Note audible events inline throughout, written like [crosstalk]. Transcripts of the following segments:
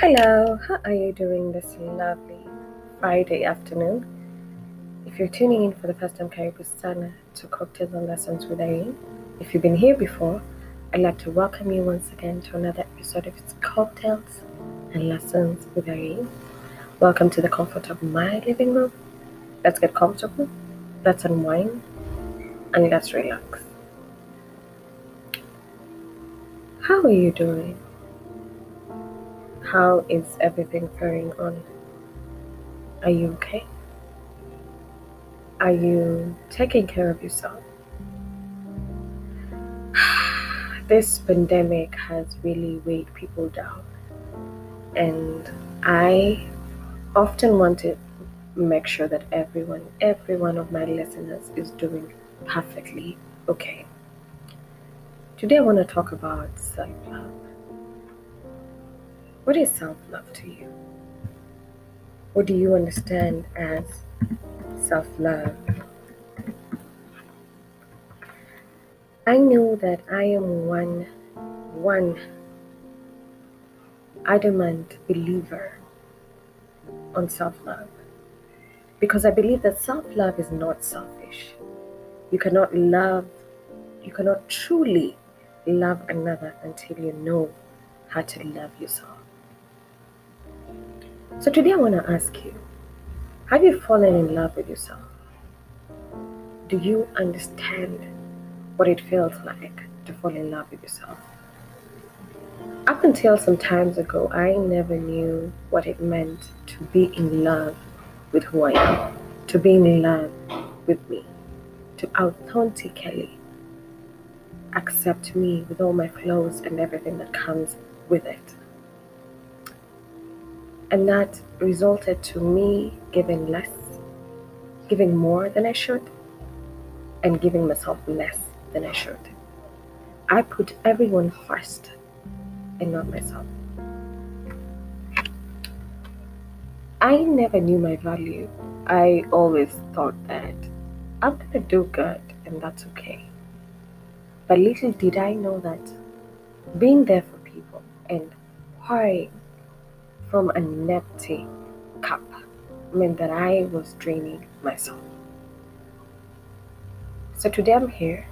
Hello, how are you doing this lovely Friday afternoon? If you're tuning in for the first time, Karibu Sana to Cocktails and Lessons with Irene. If you've been here before, I'd like to welcome you once again to another episode of its Cocktails and Lessons with Irene. Welcome to the comfort of my living room. Let's get comfortable, let's unwind, and let's relax. How are you doing? How is everything going on? Are you okay? Are you taking care of yourself? [sighs] This pandemic has really weighed people down, and I often want to make sure that everyone, every one of my listeners is doing perfectly okay. Today, I want to talk about self love. What is self love to you? What do you understand as self love? I know that I am one, one adamant believer on self love because I believe that self love is not selfish. You cannot love, you cannot truly love another until you know how to love yourself. So today I want to ask you have you fallen in love with yourself? Do you understand what it feels like to fall in love with yourself? Up until some times ago, I never knew what it meant to be in love with who I am, to be in love with me, to authentically accept me with all my flaws and everything that comes with it. And that resulted to me giving less, giving more than I should, and giving myself less than I should. I put everyone first and not myself. I never knew my value. I always thought that I'm gonna do good and that's okay. But little did I know that being there for people and pouring from an empty cup meant that I was draining myself. So today I'm here,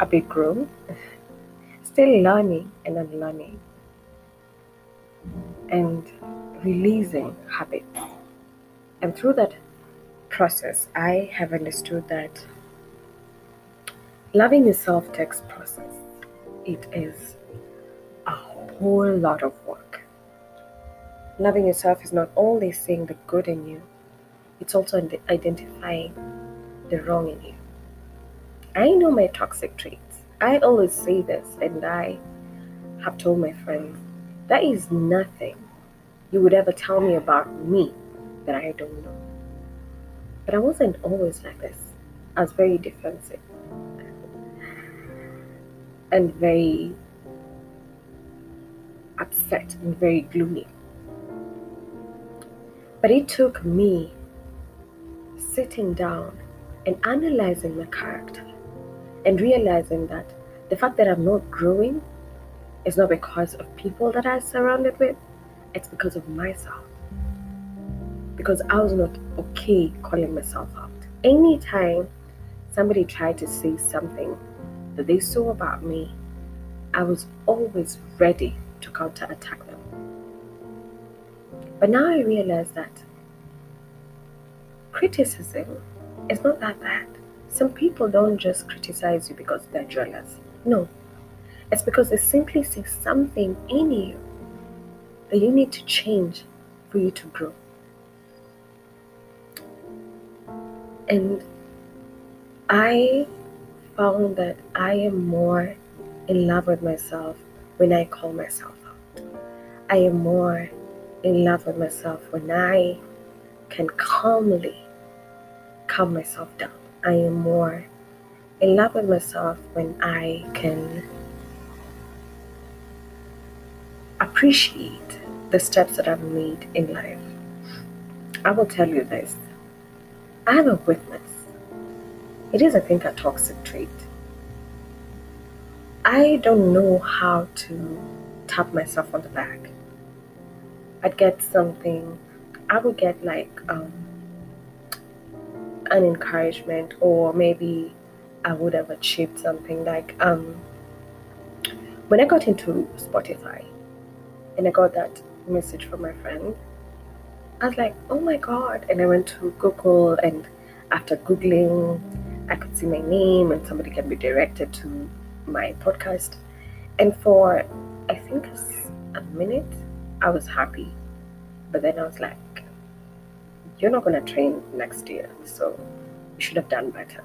a bit grown, [laughs] still learning and unlearning, and releasing habits. And through that process, I have understood that loving yourself takes process. It is a whole lot of work. Loving yourself is not only seeing the good in you, it's also identifying the wrong in you. I know my toxic traits. I always say this, and I have told my friends that is nothing you would ever tell me about me that I don't know. But I wasn't always like this. I was very defensive and very upset and very gloomy. But it took me sitting down and analyzing my character and realizing that the fact that I'm not growing is not because of people that I surrounded with, it's because of myself. Because I was not okay calling myself out. Anytime somebody tried to say something that they saw about me, I was always ready to counterattack. But now I realize that criticism is not that bad. Some people don't just criticize you because they're jealous. No, it's because they simply see something in you that you need to change for you to grow. And I found that I am more in love with myself when I call myself out. I am more in love with myself when I can calmly calm myself down. I am more in love with myself when I can appreciate the steps that I've made in life. I will tell you this I have a witness. It is, I think, a toxic trait. I don't know how to tap myself on the back. I'd get something, I would get like um, an encouragement, or maybe I would have achieved something like um, when I got into Spotify and I got that message from my friend, I was like, oh my god. And I went to Google, and after Googling, I could see my name and somebody can be directed to my podcast. And for, I think, a minute, I was happy. But then I was like, you're not going to train next year, so you should have done better.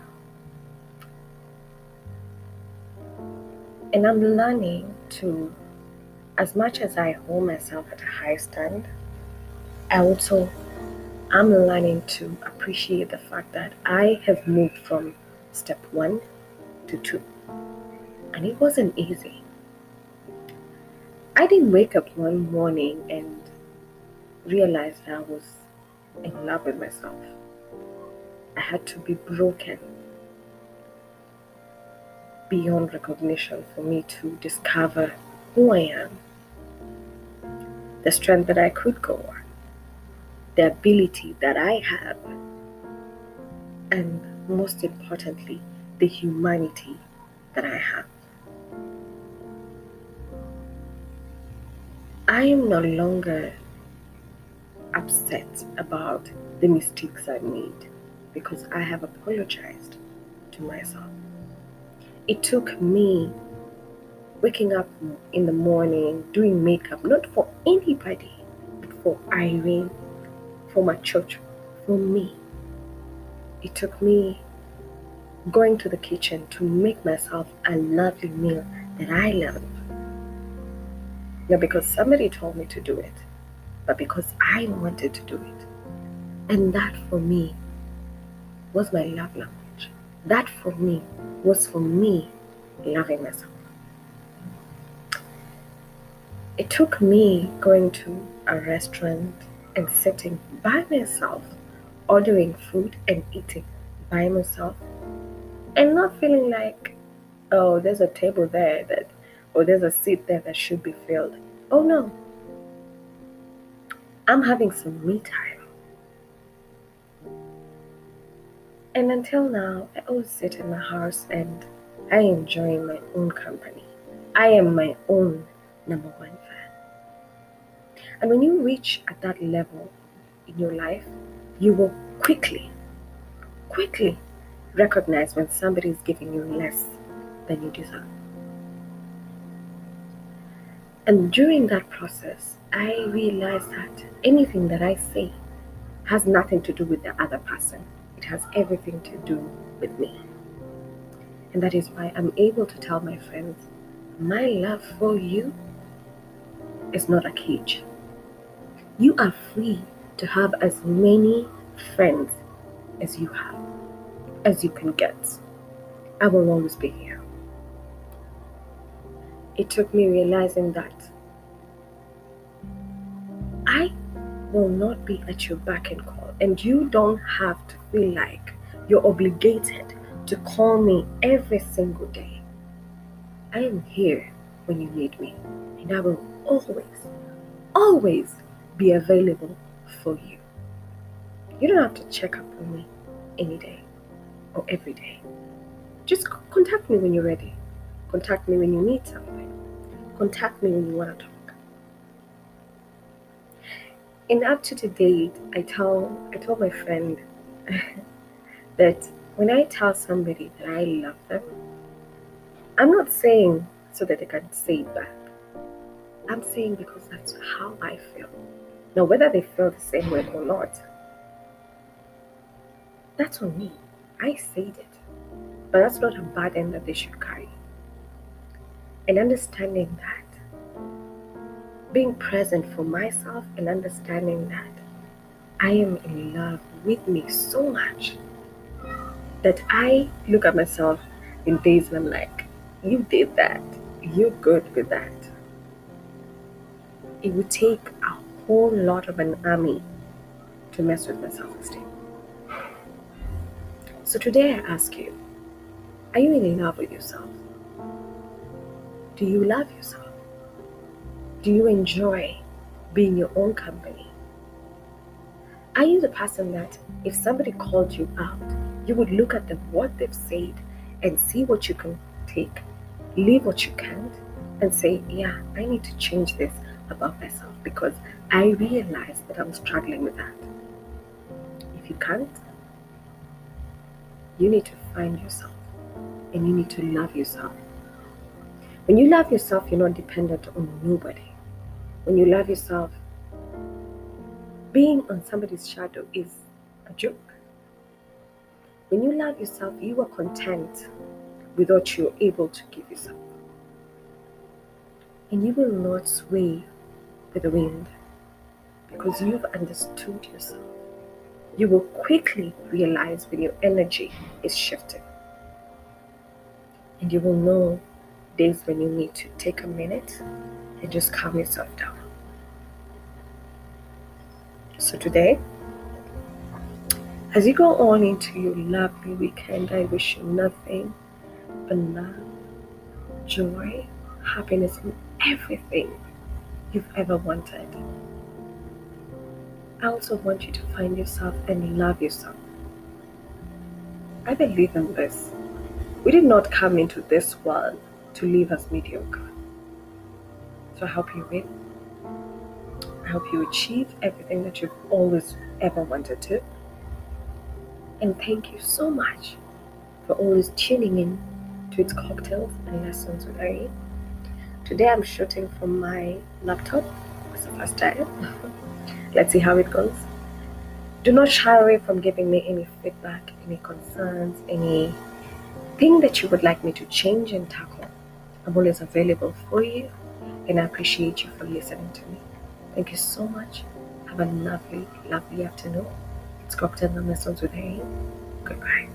And I'm learning to, as much as I hold myself at a high stand, I also I'm learning to appreciate the fact that I have moved from step one to two. And it wasn't easy. I didn't wake up one morning and realize that I was in love with myself. I had to be broken beyond recognition for me to discover who I am, the strength that I could go on, the ability that I have, and most importantly, the humanity that I have. I am no longer upset about the mistakes I made because I have apologized to myself. It took me waking up in the morning, doing makeup, not for anybody, but for Irene, for my church, for me. It took me going to the kitchen to make myself a lovely meal that I love. Not because somebody told me to do it, but because I wanted to do it. And that for me was my love language. That for me was for me loving myself. It took me going to a restaurant and sitting by myself, ordering food and eating by myself, and not feeling like, oh, there's a table there that, or there's a seat there that should be filled. Oh no, I'm having some me time. And until now, I always sit in my house and I enjoy my own company. I am my own number one fan. And when you reach at that level in your life, you will quickly, quickly recognize when somebody is giving you less than you deserve. And during that process, I realized that anything that I say has nothing to do with the other person, it has everything to do with me. And that is why I'm able to tell my friends, my love for you is not a cage. You are free to have as many friends as you have, as you can get. I will always be here. It took me realizing that I will not be at your back and call, and you don't have to feel like you're obligated to call me every single day. I am here when you need me, and I will always, always be available for you. You don't have to check up on me any day or every day. Just contact me when you're ready. Contact me when you need something. Contact me when you want to talk in up to date, I tell I told my friend [laughs] that when I tell somebody that I love them, I'm not saying so that they can say it back. I'm saying because that's how I feel. Now, whether they feel the same way or not, that's on me. I said it. But that's not a burden that they should carry. And understanding that being present for myself and understanding that I am in love with me so much that I look at myself in days and I'm like, you did that. You're good with that. It would take a whole lot of an army to mess with my self esteem. So today I ask you, are you in love with yourself? Do you love yourself? Do you enjoy being your own company? Are you the person that if somebody called you out, you would look at them, what they've said, and see what you can take, leave what you can't, and say, Yeah, I need to change this about myself because I realize that I'm struggling with that. If you can't, you need to find yourself and you need to love yourself. When you love yourself, you're not dependent on nobody. When you love yourself, being on somebody's shadow is a joke. When you love yourself, you are content with what you're able to give yourself. And you will not sway with the wind because you've understood yourself. You will quickly realize when your energy is shifting. And you will know days when you need to take a minute and just calm yourself down. So today, as you go on into your lovely weekend, I wish you nothing but love, joy, happiness, and everything you've ever wanted. I also want you to find yourself and love yourself. I believe in this. We did not come into this world to live as mediocre. So I hope you win. I hope you achieve everything that you've always ever wanted to. And thank you so much for always tuning in to its cocktails and lessons with Irene. Today I'm shooting from my laptop. It's the first time. [laughs] Let's see how it goes. Do not shy away from giving me any feedback, any concerns, anything that you would like me to change and tackle. I'm always available for you, and I appreciate you for listening to me. Thank you so much. Have a lovely, lovely afternoon. It's and Lessons with Harry. Goodbye.